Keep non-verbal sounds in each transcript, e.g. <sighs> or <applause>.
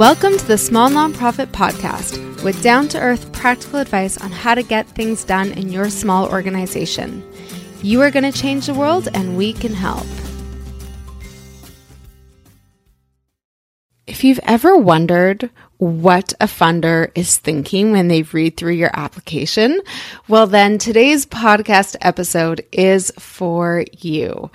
Welcome to the Small Nonprofit Podcast with down to earth practical advice on how to get things done in your small organization. You are going to change the world, and we can help. If you've ever wondered what a funder is thinking when they read through your application, well, then today's podcast episode is for you.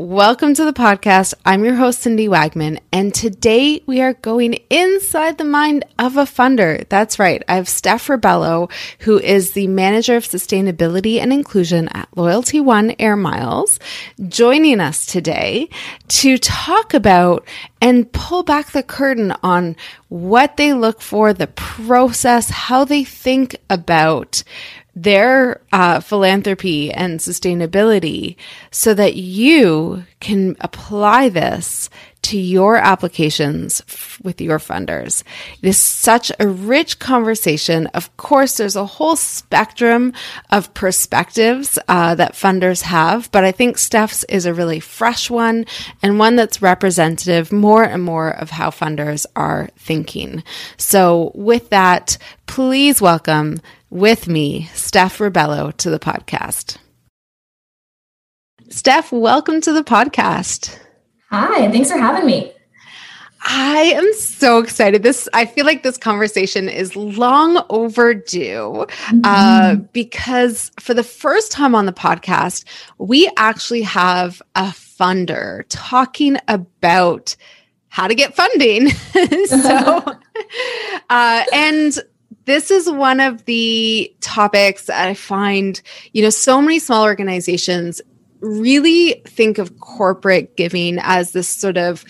Welcome to the podcast. I'm your host, Cindy Wagman, and today we are going inside the mind of a funder. That's right. I have Steph Rebello, who is the manager of sustainability and inclusion at LoyaltyOne Air Miles, joining us today to talk about and pull back the curtain on what they look for, the process, how they think about their uh, philanthropy and sustainability so that you can apply this to your applications f- with your funders. It is such a rich conversation. Of course, there's a whole spectrum of perspectives uh, that funders have, but I think Steph's is a really fresh one and one that's representative more and more of how funders are thinking. So, with that, please welcome with me, Steph Rebello, to the podcast. Steph, welcome to the podcast. Hi, thanks for having me. I am so excited. This I feel like this conversation is long overdue mm-hmm. uh, because for the first time on the podcast, we actually have a funder talking about how to get funding. <laughs> so, <laughs> uh, and this is one of the topics that I find, you know, so many small organizations really think of corporate giving as this sort of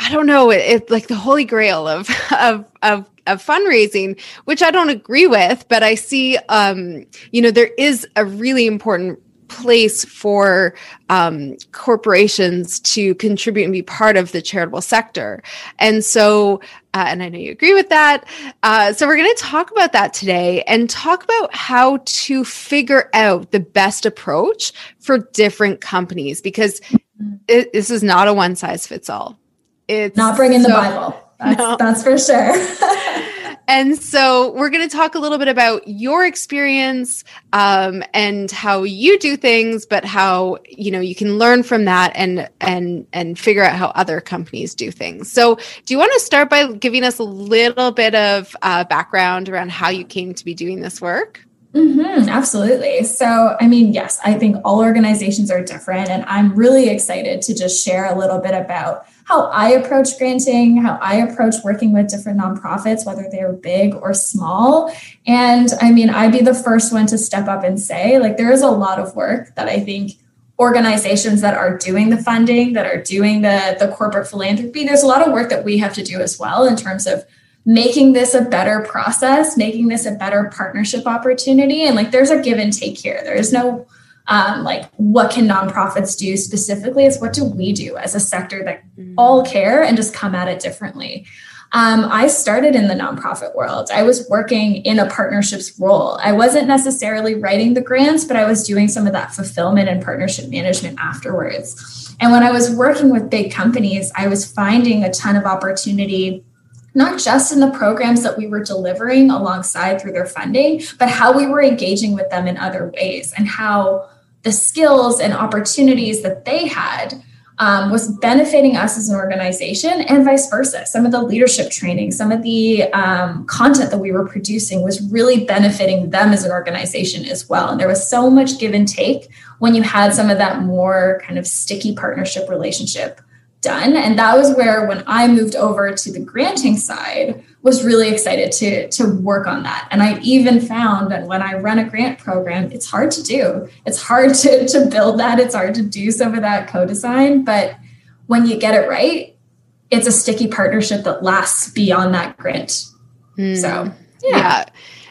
I don't know, it's it, like the holy grail of <laughs> of of of fundraising, which I don't agree with, but I see um, you know, there is a really important place for um, corporations to contribute and be part of the charitable sector. And so, uh, and I know you agree with that. Uh, so, we're going to talk about that today and talk about how to figure out the best approach for different companies because it, this is not a one size fits all. It's not bringing so, the Bible. That's, <laughs> no. that's for sure. <laughs> And so we're going to talk a little bit about your experience um, and how you do things, but how you know you can learn from that and and and figure out how other companies do things. So, do you want to start by giving us a little bit of uh, background around how you came to be doing this work? Mm-hmm, absolutely. So, I mean, yes, I think all organizations are different, and I'm really excited to just share a little bit about how I approach granting, how I approach working with different nonprofits, whether they're big or small. And I mean, I'd be the first one to step up and say, like, there is a lot of work that I think organizations that are doing the funding, that are doing the, the corporate philanthropy, there's a lot of work that we have to do as well in terms of making this a better process, making this a better partnership opportunity. And like, there's a give and take here. There is no um, like what can nonprofits do specifically is what do we do as a sector that mm. all care and just come at it differently um, i started in the nonprofit world i was working in a partnerships role i wasn't necessarily writing the grants but i was doing some of that fulfillment and partnership management afterwards and when i was working with big companies i was finding a ton of opportunity not just in the programs that we were delivering alongside through their funding, but how we were engaging with them in other ways and how the skills and opportunities that they had um, was benefiting us as an organization and vice versa. Some of the leadership training, some of the um, content that we were producing was really benefiting them as an organization as well. And there was so much give and take when you had some of that more kind of sticky partnership relationship done. And that was where, when I moved over to the granting side, was really excited to to work on that and i even found that when i run a grant program it's hard to do it's hard to <laughs> to build that it's hard to do some of that co-design but when you get it right it's a sticky partnership that lasts beyond that grant mm. so yeah. yeah.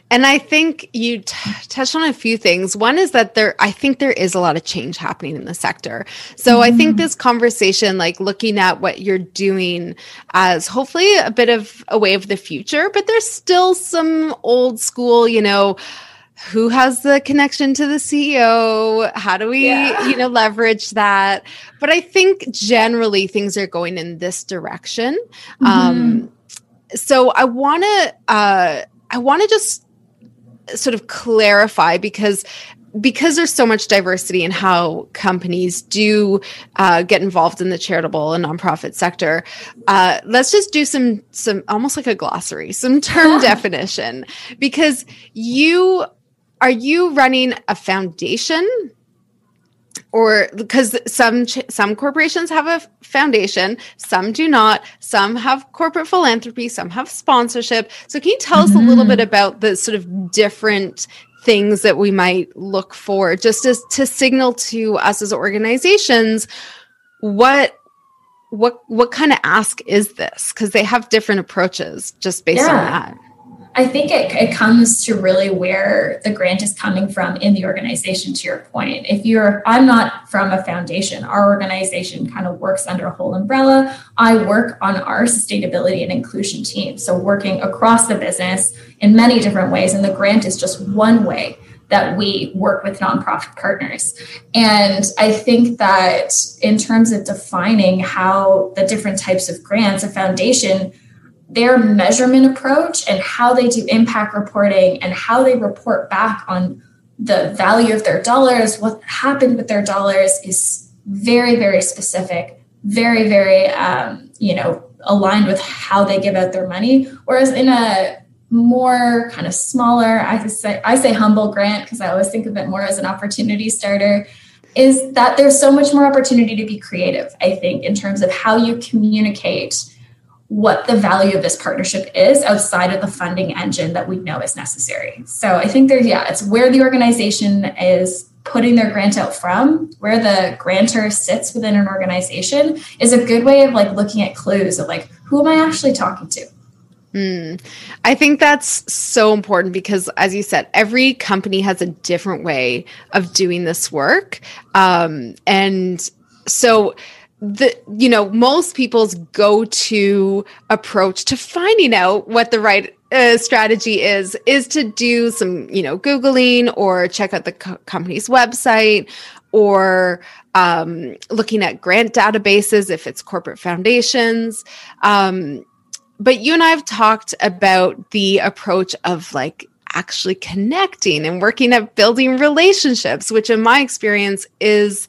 And I think you t- touched on a few things. One is that there, I think there is a lot of change happening in the sector. So mm-hmm. I think mm-hmm. this conversation, like looking at what you're doing as hopefully a bit of a way of the future, but there's still some old school, you know, who has the connection to the CEO? How do we, yeah. you know, leverage that? But I think generally things are going in this direction. Mm-hmm. Um, so I want to, uh, I want to just sort of clarify because because there's so much diversity in how companies do uh, get involved in the charitable and nonprofit sector, uh, let's just do some some almost like a glossary, some <laughs> term definition. Because you are you running a foundation or because some some corporations have a foundation some do not some have corporate philanthropy some have sponsorship so can you tell mm-hmm. us a little bit mm-hmm. about the sort of different things that we might look for just as to signal to us as organizations what what what kind of ask is this because they have different approaches just based yeah. on that I think it, it comes to really where the grant is coming from in the organization, to your point. If you're, I'm not from a foundation, our organization kind of works under a whole umbrella. I work on our sustainability and inclusion team. So, working across the business in many different ways. And the grant is just one way that we work with nonprofit partners. And I think that in terms of defining how the different types of grants, a foundation their measurement approach and how they do impact reporting and how they report back on the value of their dollars, what happened with their dollars is very, very specific, very, very, um, you know, aligned with how they give out their money. Whereas in a more kind of smaller, I say, I say humble grant because I always think of it more as an opportunity starter is that there's so much more opportunity to be creative, I think, in terms of how you communicate what the value of this partnership is outside of the funding engine that we know is necessary. So I think there's, yeah, it's where the organization is putting their grant out from, where the grantor sits within an organization is a good way of like looking at clues of like, who am I actually talking to? Mm. I think that's so important because, as you said, every company has a different way of doing this work. Um, and so, the you know most people's go-to approach to finding out what the right uh, strategy is is to do some you know googling or check out the co- company's website or um, looking at grant databases if it's corporate foundations. Um, but you and i have talked about the approach of like actually connecting and working at building relationships which in my experience is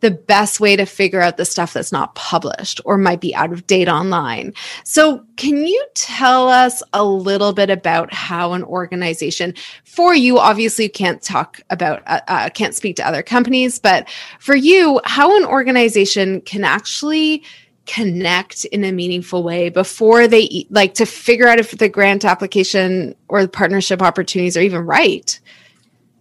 the best way to figure out the stuff that's not published or might be out of date online. So, can you tell us a little bit about how an organization, for you, obviously, you can't talk about, uh, uh, can't speak to other companies, but for you, how an organization can actually connect in a meaningful way before they like to figure out if the grant application or the partnership opportunities are even right?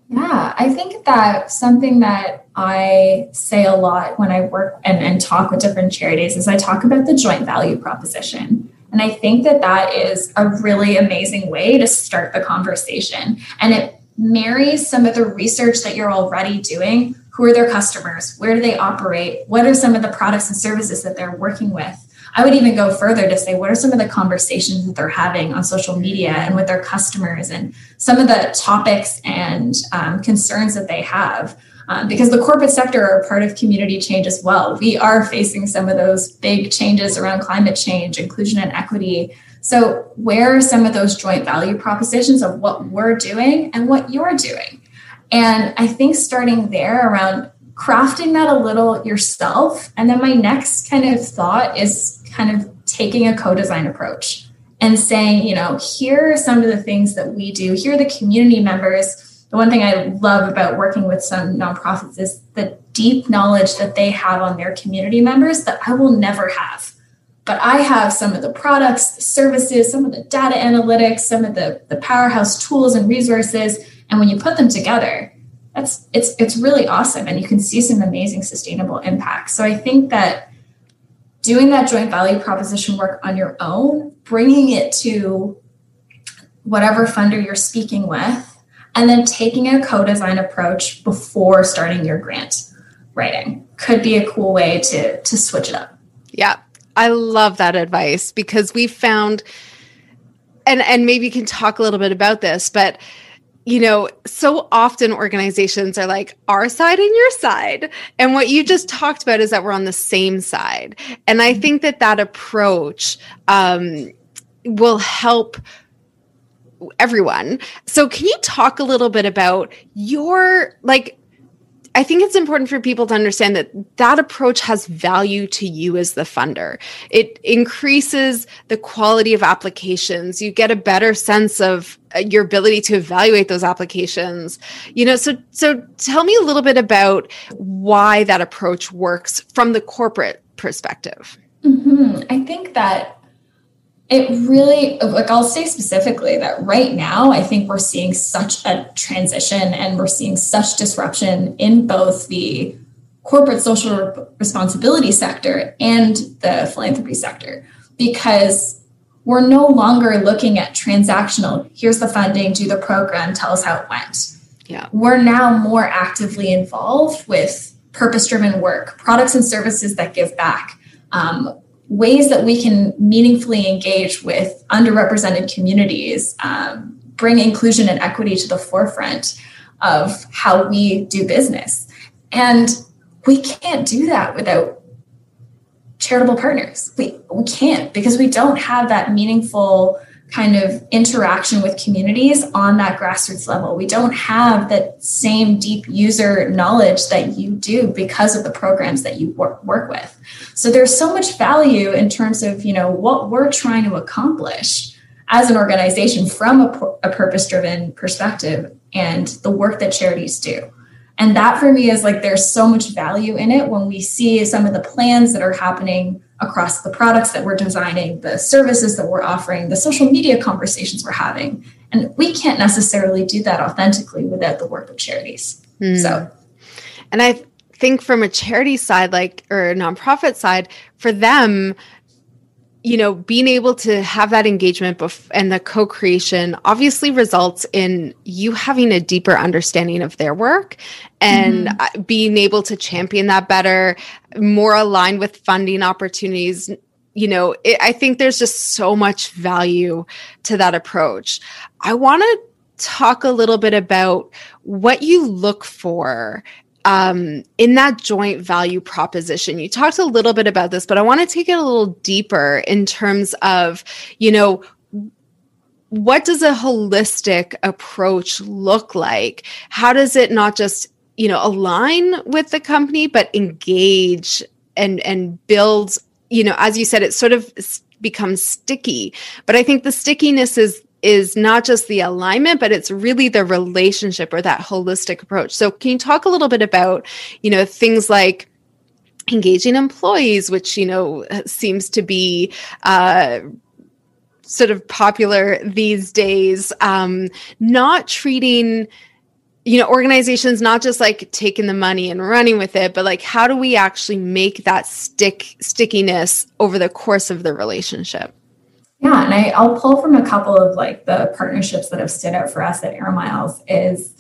Yeah, I think that something that I say a lot when I work and, and talk with different charities is I talk about the joint value proposition. And I think that that is a really amazing way to start the conversation. And it marries some of the research that you're already doing. Who are their customers? Where do they operate? What are some of the products and services that they're working with? I would even go further to say, what are some of the conversations that they're having on social media and with their customers and some of the topics and um, concerns that they have? Um, because the corporate sector are part of community change as well. We are facing some of those big changes around climate change, inclusion, and equity. So, where are some of those joint value propositions of what we're doing and what you're doing? And I think starting there around crafting that a little yourself. And then my next kind of thought is kind of taking a co-design approach and saying, you know, here are some of the things that we do. Here are the community members. The one thing I love about working with some nonprofits is the deep knowledge that they have on their community members that I will never have. But I have some of the products, the services, some of the data analytics, some of the, the powerhouse tools and resources. And when you put them together, that's it's it's really awesome. And you can see some amazing sustainable impacts. So I think that doing that joint value proposition work on your own, bringing it to whatever funder you're speaking with, and then taking a co design approach before starting your grant writing could be a cool way to, to switch it up. Yeah, I love that advice because we found, and, and maybe you can talk a little bit about this, but you know, so often organizations are like our side and your side. And what you just talked about is that we're on the same side. And I think that that approach um, will help everyone. So, can you talk a little bit about your like I think it's important for people to understand that that approach has value to you as the funder. It increases the quality of applications. You get a better sense of uh, your ability to evaluate those applications. You know, so so tell me a little bit about why that approach works from the corporate perspective. Mm-hmm. I think that it really like i'll say specifically that right now i think we're seeing such a transition and we're seeing such disruption in both the corporate social responsibility sector and the philanthropy sector because we're no longer looking at transactional here's the funding do the program tell us how it went. Yeah. We're now more actively involved with purpose driven work products and services that give back um, ways that we can meaningfully engage with underrepresented communities, um, bring inclusion and equity to the forefront of how we do business. And we can't do that without charitable partners. We, we can't because we don't have that meaningful kind of interaction with communities on that grassroots level. We don't have that same deep user knowledge that you do because of the programs that you work, work with. So there's so much value in terms of, you know, what we're trying to accomplish as an organization from a, a purpose driven perspective and the work that charities do. And that for me is like there's so much value in it when we see some of the plans that are happening across the products that we're designing, the services that we're offering, the social media conversations we're having. And we can't necessarily do that authentically without the work of charities. Mm. So, and I think from a charity side, like, or a nonprofit side, for them, you know, being able to have that engagement bef- and the co creation obviously results in you having a deeper understanding of their work and mm-hmm. being able to champion that better, more aligned with funding opportunities. You know, it, I think there's just so much value to that approach. I want to talk a little bit about what you look for um, in that joint value proposition. You talked a little bit about this, but I want to take it a little deeper in terms of, you know, what does a holistic approach look like? How does it not just, you know, align with the company, but engage and and build, you know, as you said, it sort of becomes sticky. But I think the stickiness is is not just the alignment but it's really the relationship or that holistic approach. So can you talk a little bit about you know things like engaging employees which you know seems to be uh, sort of popular these days um, not treating you know organizations not just like taking the money and running with it but like how do we actually make that stick stickiness over the course of the relationship yeah, and I, I'll pull from a couple of like the partnerships that have stood out for us at Air Miles is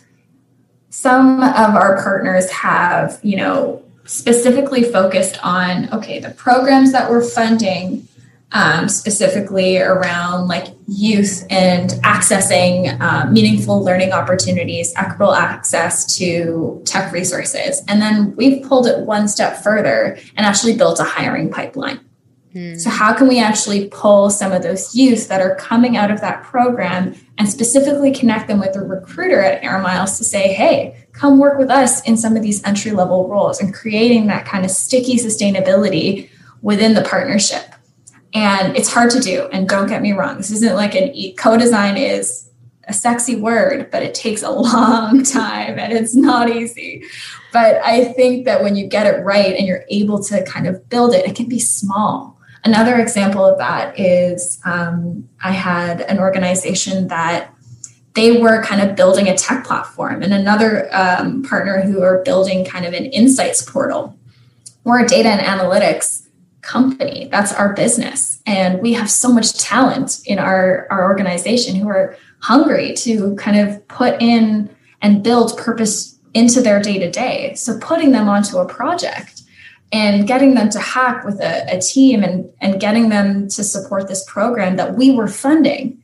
some of our partners have, you know, specifically focused on okay, the programs that we're funding um, specifically around like youth and accessing uh, meaningful learning opportunities, equitable access to tech resources. And then we've pulled it one step further and actually built a hiring pipeline. Hmm. So, how can we actually pull some of those youth that are coming out of that program and specifically connect them with a recruiter at Air Miles to say, hey, come work with us in some of these entry level roles and creating that kind of sticky sustainability within the partnership? And it's hard to do. And don't get me wrong, this isn't like an e- co design is a sexy word, but it takes a <laughs> long time and it's not easy. But I think that when you get it right and you're able to kind of build it, it can be small Another example of that is um, I had an organization that they were kind of building a tech platform, and another um, partner who are building kind of an insights portal. We're a data and analytics company. That's our business. And we have so much talent in our, our organization who are hungry to kind of put in and build purpose into their day to day. So putting them onto a project and getting them to hack with a, a team and, and getting them to support this program that we were funding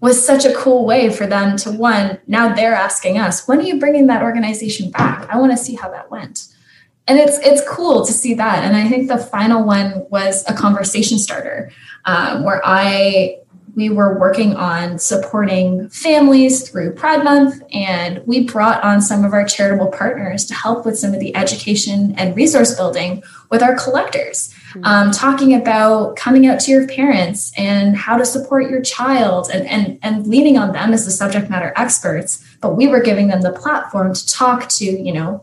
was such a cool way for them to one now they're asking us when are you bringing that organization back? I want to see how that went. And it's it's cool to see that. And i think the final one was a conversation starter um, where i we were working on supporting families through pride month and we brought on some of our charitable partners to help with some of the education and resource building with our collectors mm-hmm. um, talking about coming out to your parents and how to support your child and, and, and leaning on them as the subject matter experts but we were giving them the platform to talk to you know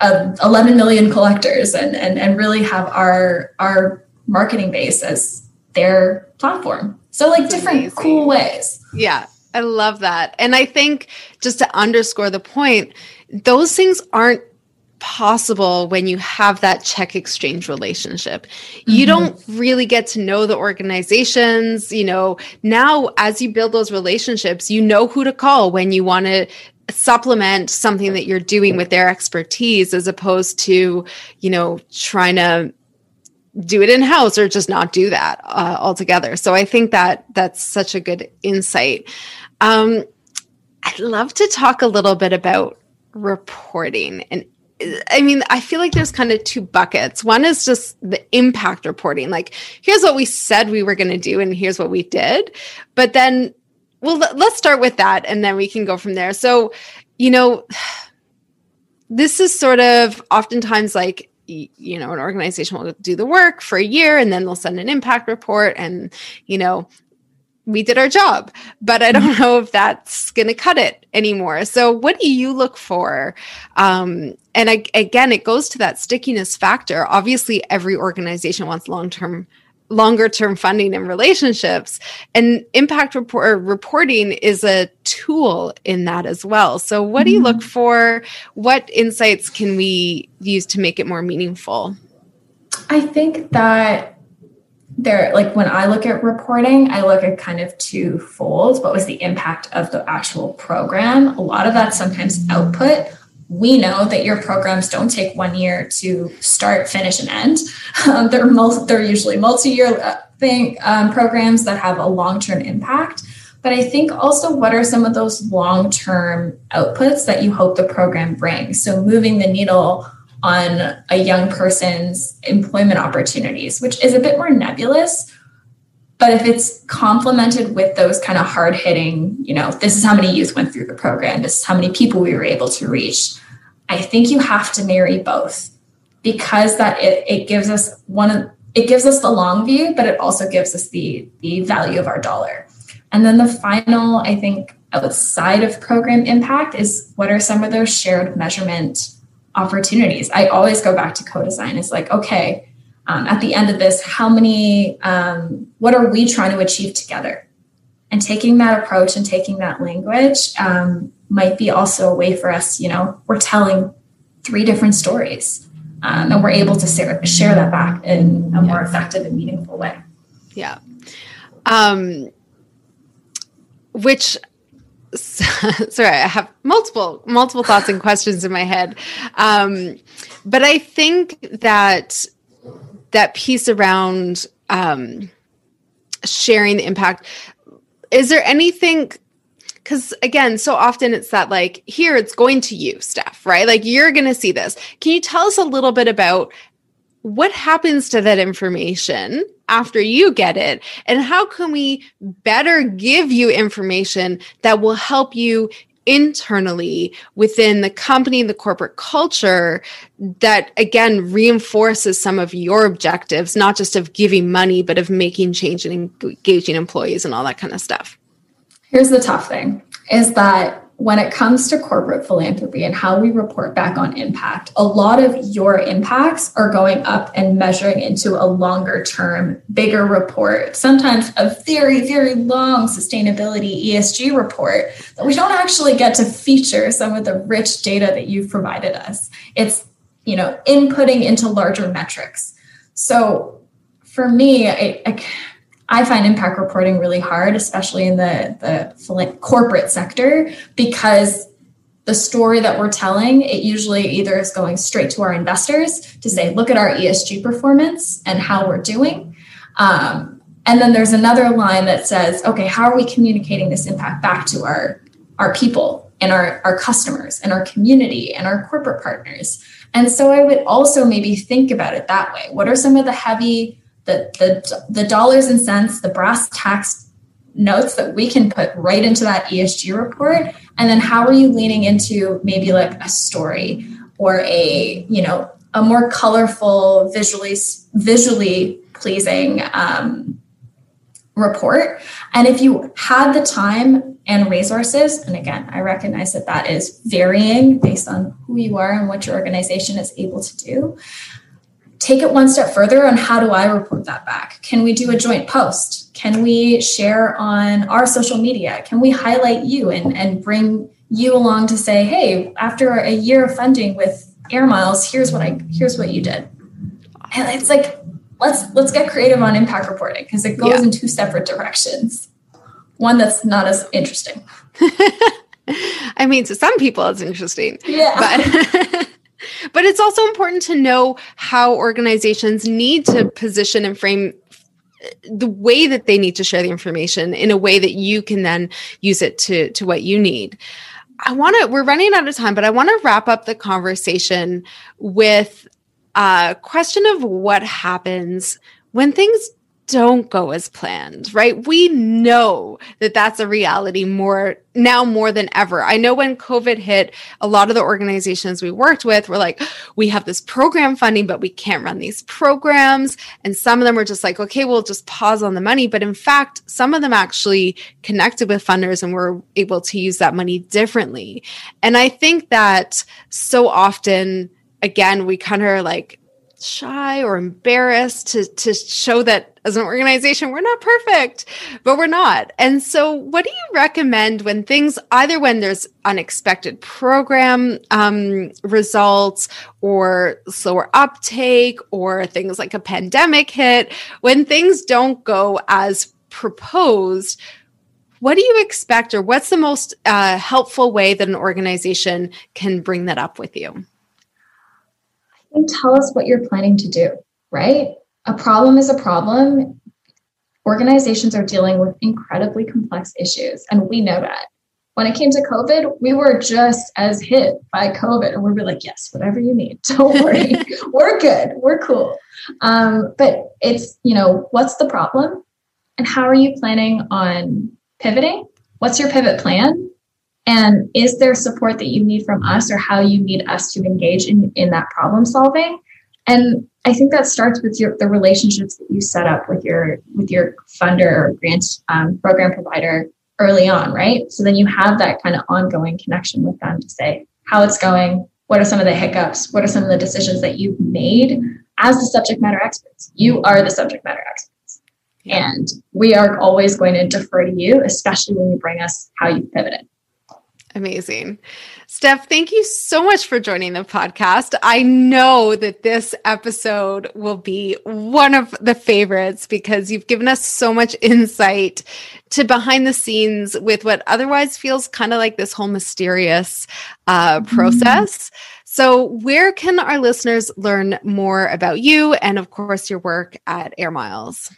uh, 11 million collectors and, and and really have our our marketing base as their platform. So like That's different amazing. cool ways. Yeah. I love that. And I think just to underscore the point, those things aren't possible when you have that check exchange relationship. Mm-hmm. You don't really get to know the organizations, you know. Now as you build those relationships, you know who to call when you want to supplement something that you're doing with their expertise as opposed to you know trying to do it in house or just not do that uh, altogether so i think that that's such a good insight um, i'd love to talk a little bit about reporting and I mean, I feel like there's kind of two buckets. One is just the impact reporting. Like, here's what we said we were going to do, and here's what we did. But then well let's start with that and then we can go from there so you know <sighs> this is sort of oftentimes like you know an organization will do the work for a year and then they'll send an impact report and you know we did our job. But i don't mm-hmm. know if that's going to cut it anymore. So what do you look for? Um, and I, again it goes to that stickiness factor. Obviously every organization wants long-term longer term funding and relationships. And impact report reporting is a tool in that as well. So what do you look mm-hmm. for? What insights can we use to make it more meaningful? I think that there like when i look at reporting i look at kind of two folds. What was the impact of the actual program? A lot of that sometimes output we know that your programs don't take one year to start, finish, and end. Um, they're they're usually multi-year uh, thing um, programs that have a long-term impact. But I think also what are some of those long-term outputs that you hope the program brings? So moving the needle on a young person's employment opportunities, which is a bit more nebulous. But if it's complemented with those kind of hard hitting, you know, this is how many youth went through the program, this is how many people we were able to reach. I think you have to marry both because that it, it gives us one of it gives us the long view, but it also gives us the the value of our dollar. And then the final, I think, outside of program impact is what are some of those shared measurement opportunities? I always go back to co-design. It's like, okay, um, at the end of this, how many, um, what are we trying to achieve together? And taking that approach and taking that language um, might be also a way for us, you know, we're telling three different stories um, and we're able to share, share that back in a more effective and meaningful way. Yeah. Um, which <laughs> sorry i have multiple multiple thoughts and questions in my head um, but i think that that piece around um, sharing the impact. Is there anything because again so often it's that like here it's going to you Steph right? Like you're going to see this. Can you tell us a little bit about what happens to that information after you get it? And how can we better give you information that will help you internally within the company, and the corporate culture that again reinforces some of your objectives, not just of giving money, but of making change and engaging employees and all that kind of stuff. Here's the tough thing is that when it comes to corporate philanthropy and how we report back on impact, a lot of your impacts are going up and measuring into a longer term, bigger report, sometimes a very, very long sustainability ESG report that we don't actually get to feature some of the rich data that you've provided us. It's, you know, inputting into larger metrics. So for me, I, I I find impact reporting really hard, especially in the, the corporate sector, because the story that we're telling, it usually either is going straight to our investors to say, look at our ESG performance and how we're doing. Um, And then there's another line that says, okay, how are we communicating this impact back to our, our people and our, our customers and our community and our corporate partners? And so I would also maybe think about it that way. What are some of the heavy, the, the, the dollars and cents, the brass tacks notes that we can put right into that ESG report? And then how are you leaning into maybe like a story or a, you know, a more colorful, visually visually pleasing um, report. And if you had the time and resources, and again, I recognize that that is varying based on who you are and what your organization is able to do. Take it one step further on how do I report that back? Can we do a joint post? Can we share on our social media? Can we highlight you and, and bring you along to say, hey, after a year of funding with Air Miles, here's what I here's what you did. And it's like let's let's get creative on impact reporting because it goes yeah. in two separate directions. One that's not as interesting. <laughs> I mean, to some people it's interesting. Yeah. But <laughs> but it's also important to know how organizations need to position and frame uh, the way that they need to share the information in a way that you can then use it to to what you need. I want to, we're running out of time, but I want to wrap up the conversation with a question of what happens when things don't go as planned, right? We know that that's a reality more now more than ever. I know when COVID hit, a lot of the organizations we worked with were like, we have this program funding, but we can't run these programs. And some of them were just like, okay, we'll just pause on the money. But in fact, some of them actually connected with funders and were able to use that money differently. And I think that so often, again, we kind of like, shy or embarrassed to to show that as an organization we're not perfect but we're not and so what do you recommend when things either when there's unexpected program um, results or slower uptake or things like a pandemic hit when things don't go as proposed what do you expect or what's the most uh, helpful way that an organization can bring that up with you and tell us what you're planning to do, right? A problem is a problem. Organizations are dealing with incredibly complex issues, and we know that. When it came to COVID, we were just as hit by COVID, and we were like, yes, whatever you need, <laughs> don't worry, <laughs> we're good, we're cool. Um, but it's, you know, what's the problem? And how are you planning on pivoting? What's your pivot plan? And is there support that you need from us or how you need us to engage in, in that problem solving? And I think that starts with your, the relationships that you set up with your with your funder or grant um, program provider early on, right? So then you have that kind of ongoing connection with them to say how it's going, what are some of the hiccups, what are some of the decisions that you've made as the subject matter experts. You are the subject matter experts, and we are always going to defer to you, especially when you bring us how you pivoted. Amazing. Steph, thank you so much for joining the podcast. I know that this episode will be one of the favorites because you've given us so much insight to behind the scenes with what otherwise feels kind of like this whole mysterious uh, mm-hmm. process. Mm-hmm. So, where can our listeners learn more about you and, of course, your work at Air Miles?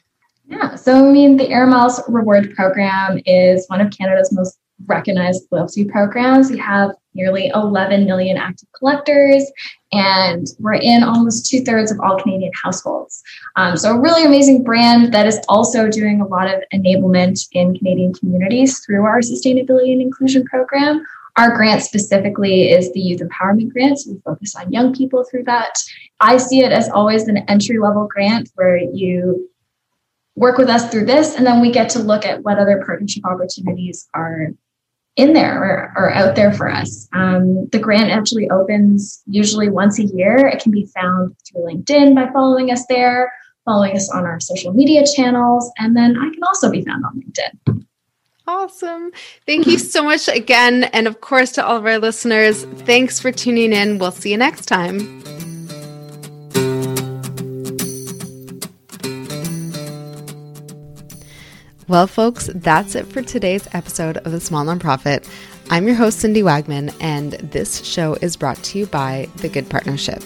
Yeah, so I mean, the Air Miles Reward Program is one of Canada's most recognized loyalty programs. We have nearly 11 million active collectors, and we're in almost two thirds of all Canadian households. Um, so, a really amazing brand that is also doing a lot of enablement in Canadian communities through our sustainability and inclusion program. Our grant specifically is the Youth Empowerment Grant. So we focus on young people through that. I see it as always an entry level grant where you work with us through this, and then we get to look at what other partnership opportunities are in there or, or out there for us. Um, the grant actually opens usually once a year. It can be found through LinkedIn by following us there, following us on our social media channels, and then I can also be found on LinkedIn. Awesome. Thank you so much again. And of course, to all of our listeners, thanks for tuning in. We'll see you next time. Well, folks, that's it for today's episode of The Small Nonprofit. I'm your host, Cindy Wagman, and this show is brought to you by The Good Partnership.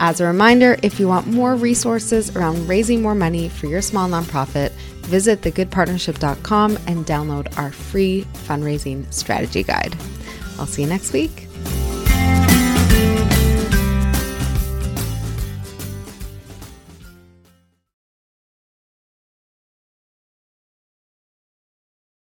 As a reminder, if you want more resources around raising more money for your small nonprofit, visit thegoodpartnership.com and download our free fundraising strategy guide. I'll see you next week.